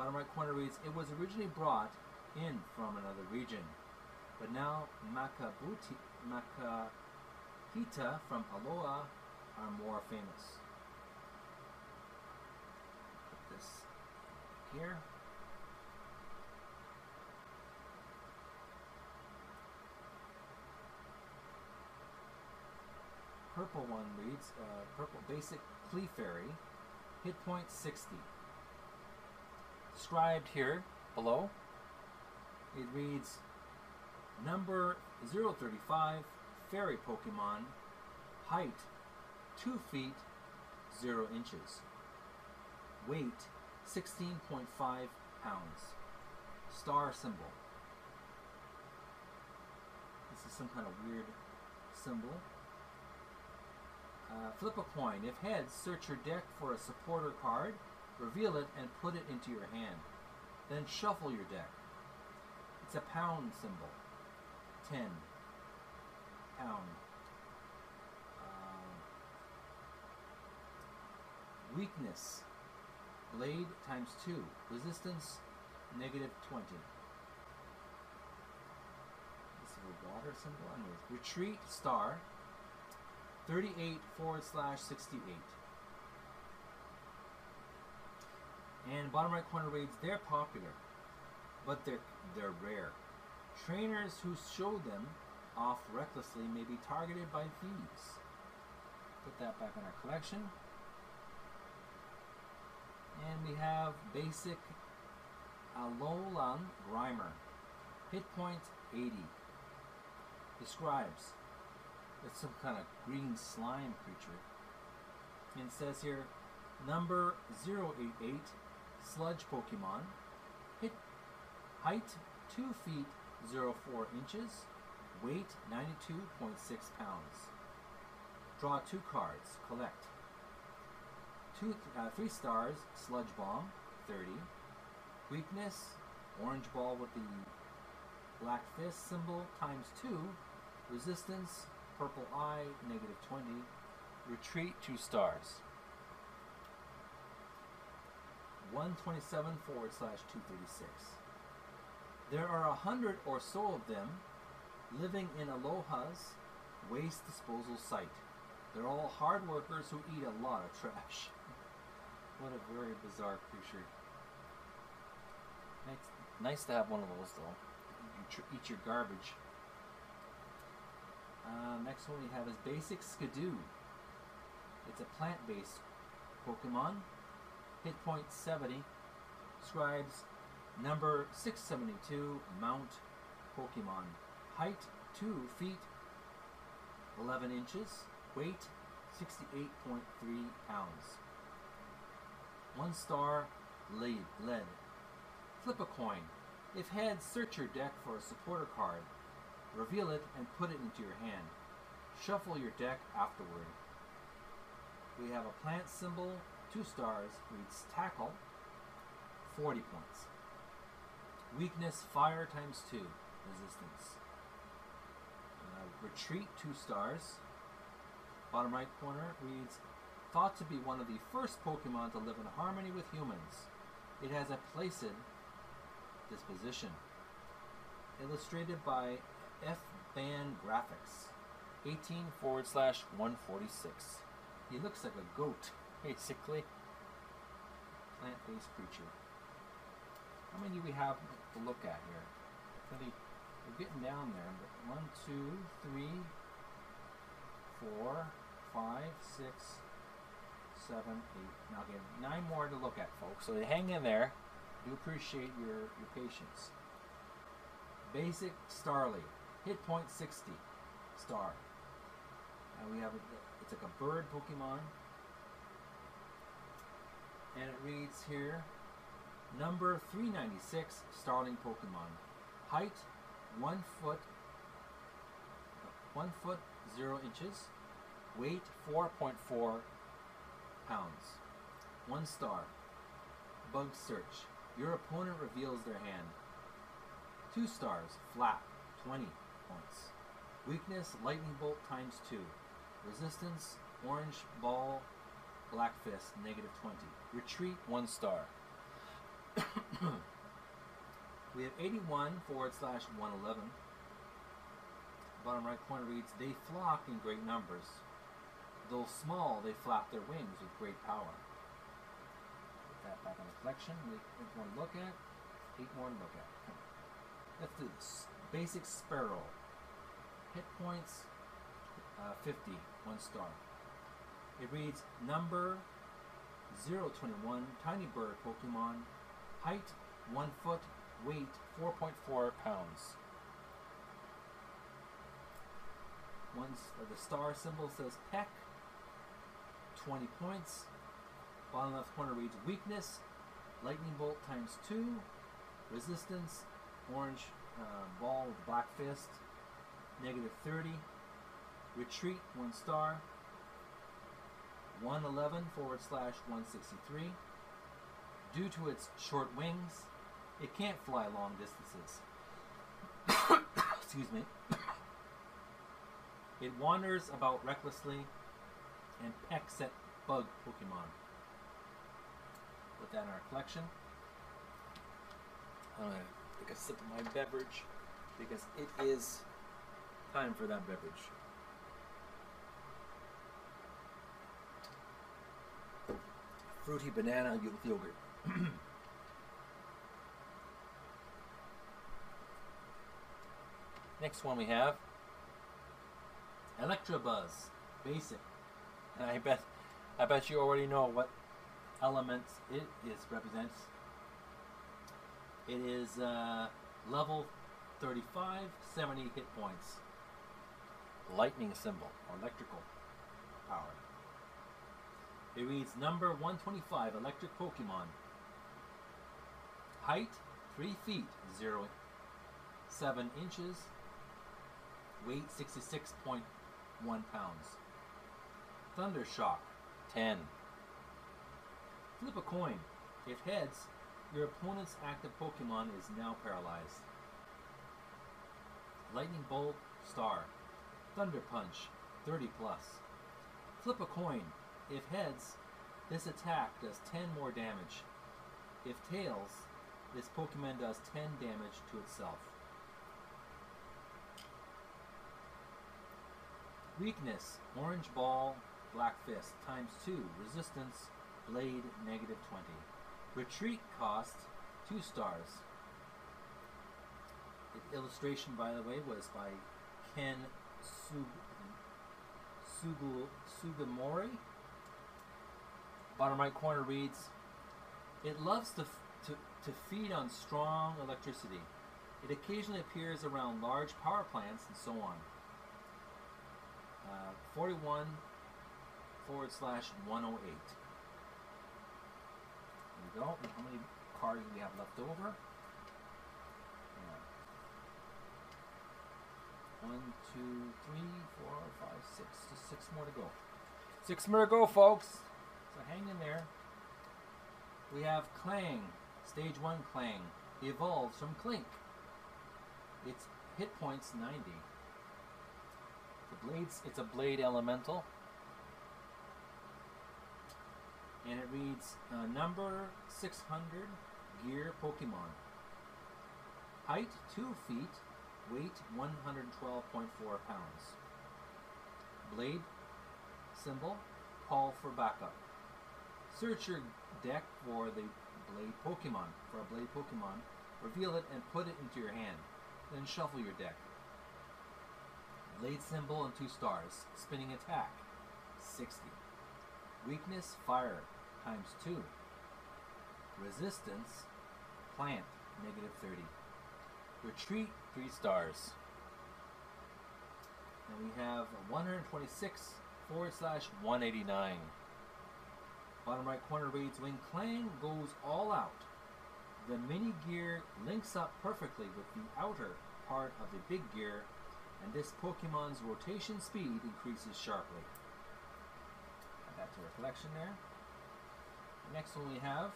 Bottom right corner reads, It was originally brought in from another region, but now Makabuti, Makuhita from Alola are more famous. Put this here. Purple one reads, uh, Purple Basic Clefairy, hit point 60 described here below. It reads number 035 fairy Pokemon, height 2 feet, 0 inches. Weight 16.5 pounds. Star symbol. This is some kind of weird symbol. Uh, flip a coin. If heads, search your deck for a supporter card, reveal it, and put it into your hand. Then shuffle your deck. It's a pound symbol. 10. Pound. Uh, weakness. Blade times 2. Resistance negative 20. This is a water symbol. Anyways, retreat star 38 forward slash 68. And bottom right corner reads, they're popular, but they're they're rare. Trainers who show them off recklessly may be targeted by thieves. Put that back in our collection. And we have basic Alolan Grimer. Hit point 80. Describes it's some kind of green slime creature. And it says here number 088 sludge Pokemon. Hit height 2 feet 04 inches. Weight 92.6 pounds. Draw two cards. Collect. Two, uh, three stars. Sludge Bomb 30. Weakness orange ball with the black fist symbol times two. Resistance purple eye negative 20. Retreat two stars. 127 forward slash 236. There are a hundred or so of them living in Alola's waste disposal site. They're all hard workers who eat a lot of trash. what a very bizarre creature. Nice, nice to have one of those though. You eat your garbage. Uh, next one we have is Basic Skiddo. It's a plant-based Pokemon. Hit point 70. Scribes number 672 Mount Pokemon. Height 2 feet 11 inches. Weight 68.3 pounds. One star lead, lead. Flip a coin. If heads, search your deck for a supporter card. Reveal it and put it into your hand. Shuffle your deck afterward. We have a plant symbol, two stars, reads tackle, 40 points. Weakness, fire times two, resistance. Uh, retreat, two stars. Bottom right corner reads, thought to be one of the first Pokemon to live in harmony with humans. It has a placid disposition. Illustrated by F Band Graphics. 18 forward slash 146. He looks like a goat, basically. Plant based creature. How many do we have to look at here? Pretty, we're getting down there. But one, two, three, four, five, six, seven, eight. Now again, nine more to look at, folks. So hang in there. Do appreciate your, your patience. Basic Starly. Hit point 60. Star. And we have a, it's like a bird Pokemon. And it reads here number 396 Starling Pokemon. Height 1 foot 1 foot 0 inches. Weight 4.4 pounds. 1 star. Bug search. Your opponent reveals their hand. 2 stars. Flap 20 points. Weakness lightning bolt times 2. Resistance orange ball black fist negative 20. Retreat 1 star. we have 81 forward slash 111. Bottom right corner reads, They flock in great numbers. Though small, they flap their wings with great power. Put that back in the collection. We have one to look at. Eight more to look at. Let's do this. Basic Sparrow. Hit points uh, 50, one star. It reads number 021, tiny bird Pokemon, height 1 foot, weight 4.4 pounds. Once uh, the star symbol says peck, 20 points. Bottom left corner reads weakness, lightning bolt times 2, resistance, orange uh, ball with black fist, negative 30, retreat 1 star, 111 forward slash 163. Due to its short wings, it can't fly long distances. Excuse me. It wanders about recklessly and pecks at bug Pokemon. Put that in our collection. I'm gonna take a sip of my beverage because it is time for that beverage. Fruity banana with yogurt. Next one we have Electabuzz, basic. And I bet, I bet you already know what elements it is represents. It is uh, level 35, 70 hit points. Lightning symbol, electrical power. It reads number 125, electric Pokemon. Height 3 feet 0 7 inches. Weight 66.1 pounds. Thunder Shock 10. Flip a coin. If heads, your opponent's active Pokemon is now paralyzed. Lightning Bolt Star. Thunder Punch 30 plus. Flip a coin. If heads, this attack does 10 more damage. If tails, this Pokemon does 10 damage to itself. Weakness, Orange Ball, Black Fist, times 2. Resistance, Blade, negative 20. Retreat cost, 2 stars. The illustration, by the way, was by Ken Sug- Sugu- Sugimori. Bottom right corner reads, It loves to, to, to feed on strong electricity. It occasionally appears around large power plants and so on. Uh, 41 forward slash 108. There we go. How many cards do we have left over? One, two, three, four, five, six. Just six more to go. Six more to go, folks. So hang in there. We have Klang, Stage 1 Klang. Evolves from Klink. Its hit points 90. The blades, it's a blade elemental. And it reads uh, number 600 gear Pokemon. Height 2 feet, weight 112.4 pounds. Blade symbol, call for backup. Search your deck for the blade Pokemon, for a blade Pokemon, reveal it and put it into your hand. Then shuffle your deck. Blade symbol and two stars. Spinning attack, 60. Weakness, fire, times 2. Resistance, plant, negative 30. Retreat, 3 stars. And we have 126 forward slash 189. Bottom right corner reads When Klang goes all out, the mini gear links up perfectly with the outer part of the big gear, and this Pokemon's rotation speed increases sharply. Add that to our collection there. The next one we have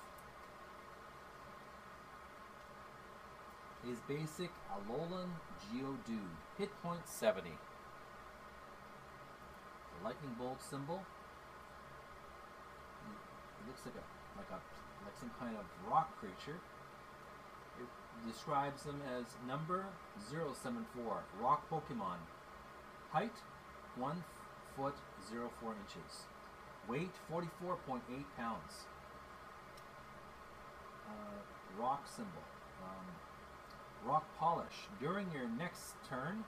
is basic Alolan Geodude. Hit point 70. The lightning bolt symbol. It looks like a like a like some kind of rock creature. It describes them as number 074, rock Pokemon. Height 1 foot 04 inches. Weight 44.8 pounds. Uh, rock symbol. Um, rock polish. During your next turn,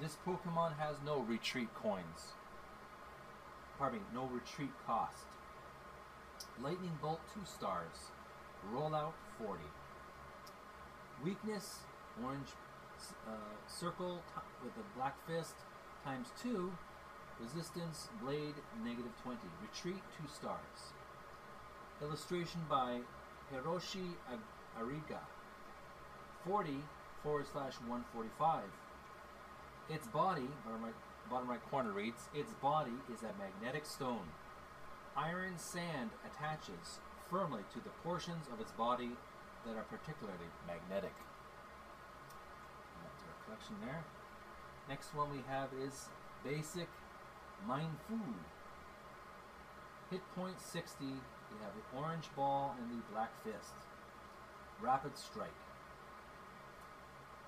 this Pokemon has no retreat coins. Pardon me, no retreat cost. Lightning Bolt 2 stars. Rollout 40. Weakness, orange uh, circle with a black fist times 2. Resistance Blade negative 20. Retreat 2 stars. Illustration by Hiroshi Ariga. 40 forward slash 145. Its body, bottom right, bottom right corner reads, its body is a magnetic stone. Iron sand attaches firmly to the portions of its body that are particularly magnetic. That's our collection there. Next one we have is basic Mind Food. Hit point 60, we have the orange ball and the black fist. Rapid strike.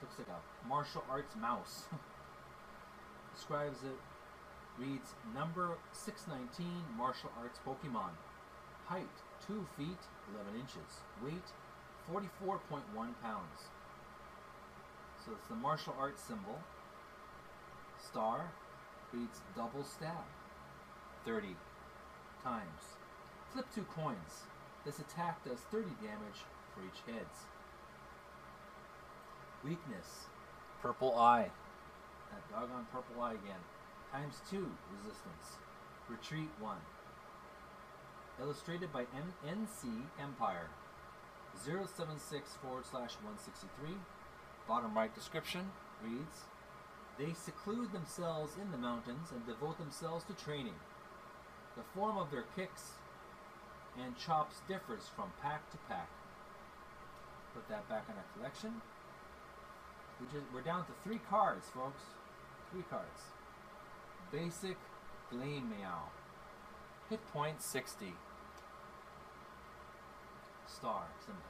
Looks like a martial arts mouse. Describes it, reads number 619 martial arts Pokemon. Height 2 feet 11 inches. Weight 44.1 pounds. So it's the martial arts symbol. Star reads double stab 30 times. Flip two coins. This attack does 30 damage for each heads. Weakness. Purple eye. That doggone purple eye again. Times two resistance. Retreat one. Illustrated by M- NC Empire. 076 forward slash 163. Bottom right description reads They seclude themselves in the mountains and devote themselves to training. The form of their kicks and chops differs from pack to pack. Put that back in our collection. We just, we're down to three cards, folks. Three cards. Basic Glameow. Hit point 60. Star symbol.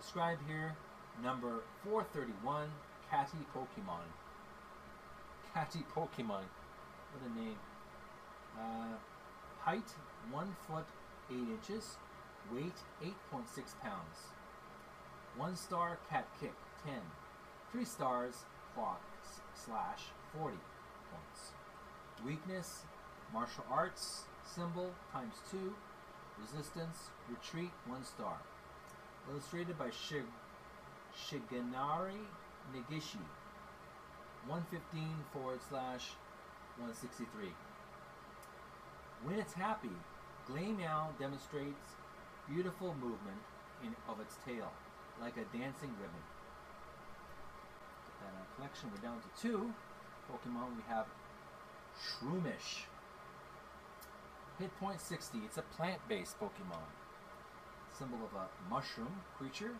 Described here, number 431, Catty Pokemon. Catty Pokemon. What a name. Uh, height 1 foot 8 inches. Weight 8.6 pounds. 1 star cat kick 10. 3 stars clock slash 40 points. Weakness martial arts symbol times 2. Resistance retreat 1 star. Illustrated by Shig- Shigenari Negishi. 115 forward slash 163. When it's happy, Glameow demonstrates beautiful movement in, of its tail, like a dancing ribbon. Our collection. We're down to two Pokemon. We have Shroomish. Hit point 60. It's a plant-based Pokemon. Symbol of a mushroom creature.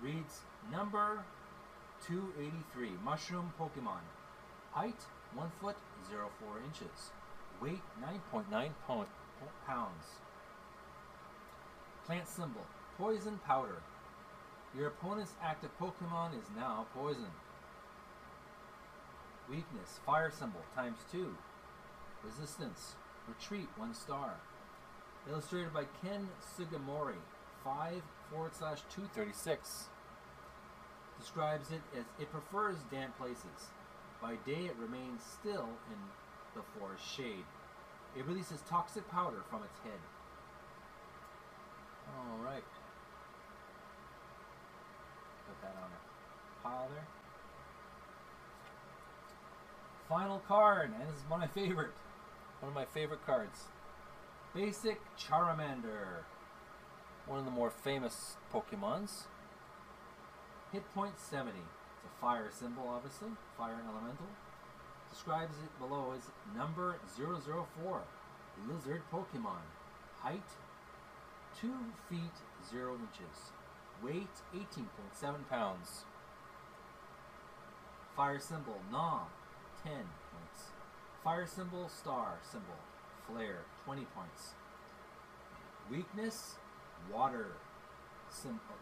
Reads number 283. Mushroom Pokemon. Height 1 foot 04 inches. Weight 9.9 po- pounds. Plant symbol Poison Powder. Your opponent's active Pokemon is now poisoned. Weakness Fire symbol times 2. Resistance Retreat 1 star. Illustrated by Ken Sugimori. 5 forward slash 236 describes it as it prefers damp places. By day, it remains still in the forest shade. It releases toxic powder from its head. All right. Put that on a pile there. Final card, and this is one of my favorite. One of my favorite cards. Basic Charmander. One of the more famous Pokemons. Hit point 70. It's a fire symbol, obviously. Fire elemental. Describes it below as number 004. Lizard Pokemon. Height 2 feet 0 inches. Weight 18.7 pounds. Fire symbol Nom 10 points. Fire symbol Star symbol Flare 20 points. Weakness Water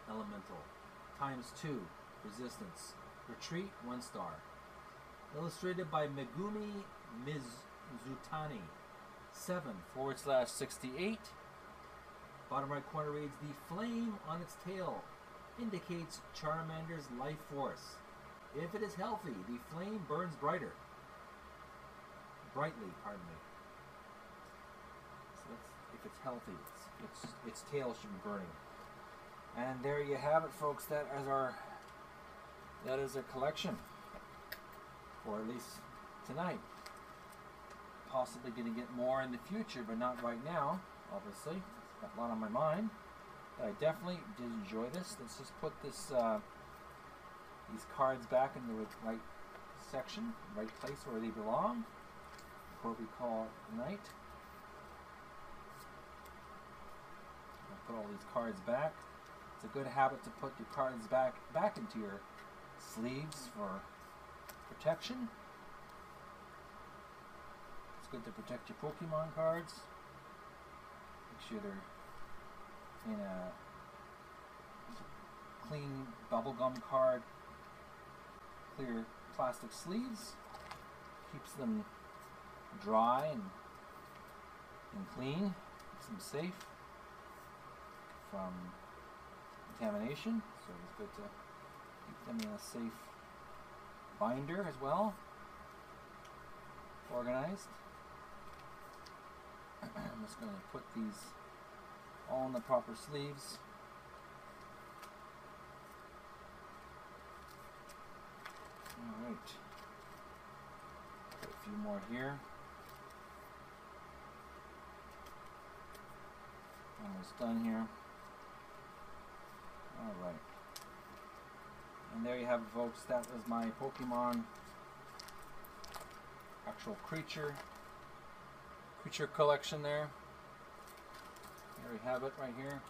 elemental times 2 resistance. Retreat 1 star. Illustrated by Megumi Mizutani. 7 forward slash 68. Bottom right corner reads The flame on its tail indicates Charmander's life force. If it is healthy, the flame burns brighter. Brightly, pardon me. So if it's healthy, its, its, its tail should be burning. And there you have it, folks. That is our that is our collection, or at least tonight. possibly going to get more in the future, but not right now, obviously. Got a lot on my mind. But I definitely did enjoy this. Let's just put this uh, these cards back in the right section, right place where they belong, before we call night. Put all these cards back. It's a good habit to put your cards back back into your sleeves for protection. It's good to protect your Pokemon cards. Make sure they're in a clean bubblegum card, clear plastic sleeves. Keeps them dry and, and clean, keeps them safe from contamination. So it's good to keep them in a safe binder as well, organized. I'm just going to put these all in the proper sleeves. Alright. Put a few more here. Almost done here. Alright. And there you have it, folks. That was my Pokemon actual creature creature collection there. There we have it right here.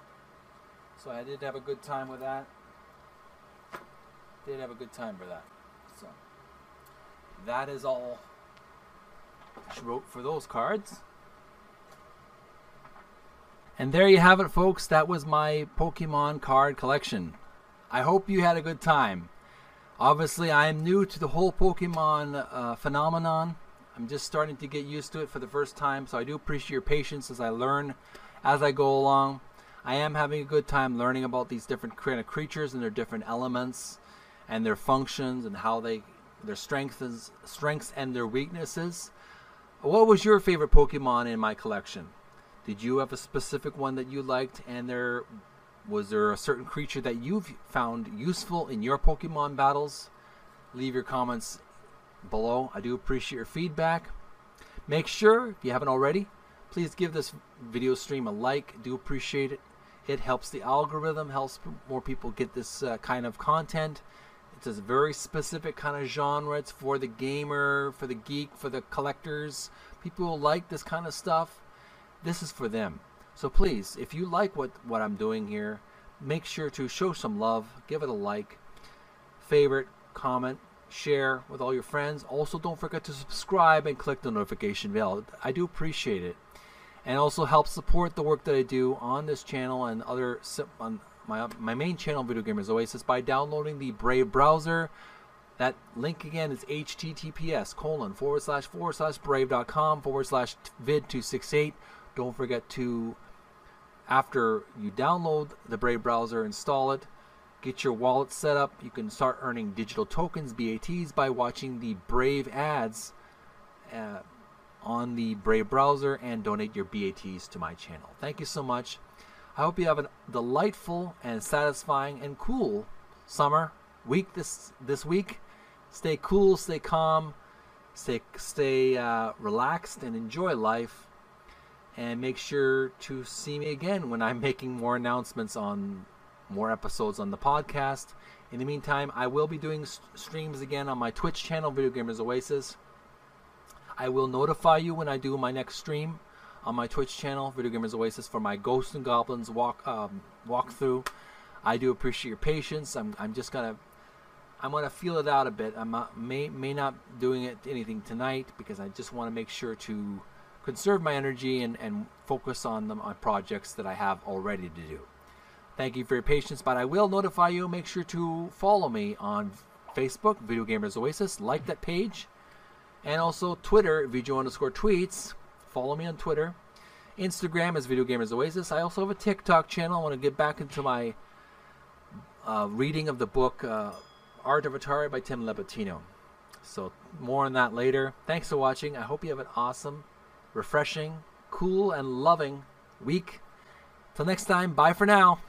So I did have a good time with that. Did have a good time for that. So that is all she wrote for those cards. And there you have it, folks. That was my Pokemon card collection. I hope you had a good time. Obviously, I am new to the whole Pokemon uh, phenomenon. I'm just starting to get used to it for the first time, so I do appreciate your patience as I learn as I go along. I am having a good time learning about these different kind of creatures and their different elements and their functions and how they their strengths strengths and their weaknesses. What was your favorite Pokemon in my collection? Did you have a specific one that you liked and there was there a certain creature that you've found useful in your Pokemon battles? Leave your comments below. I do appreciate your feedback. Make sure, if you haven't already, please give this video stream a like. Do appreciate it. It helps the algorithm, helps more people get this uh, kind of content. It's a very specific kind of genre. It's for the gamer, for the geek, for the collectors. People like this kind of stuff. This is for them. So please, if you like what, what I'm doing here, make sure to show some love, give it a like, favorite, comment, share with all your friends. Also, don't forget to subscribe and click the notification bell. I do appreciate it. And also help support the work that I do on this channel and other on my, my main channel, Video Gamers Oasis, by downloading the Brave browser. That link again is https colon forward slash forward slash brave.com forward slash vid 268. Don't forget to after you download the Brave browser, install it, get your wallet set up. You can start earning digital tokens, BATs, by watching the Brave ads uh, on the Brave browser and donate your BATs to my channel. Thank you so much. I hope you have a delightful and satisfying and cool summer week this this week. Stay cool, stay calm, stay stay uh, relaxed, and enjoy life and make sure to see me again when I'm making more announcements on more episodes on the podcast. In the meantime, I will be doing streams again on my Twitch channel, Video Gamers Oasis. I will notify you when I do my next stream on my Twitch channel, Video Gamers Oasis, for my Ghosts and Goblins walk um, walkthrough. I do appreciate your patience. I'm, I'm just gonna I'm gonna feel it out a bit. I'm not, may may not doing it anything tonight because I just want to make sure to conserve my energy and, and focus on them on projects that I have already to do. Thank you for your patience, but I will notify you. Make sure to follow me on Facebook, Video Gamers Oasis. Like that page. And also Twitter, Video underscore tweets. Follow me on Twitter. Instagram is Video Gamers Oasis. I also have a TikTok channel. I want to get back into my uh, reading of the book uh, Art of Atari by Tim Lapetino. So more on that later. Thanks for watching. I hope you have an awesome refreshing, cool, and loving week. Till next time, bye for now.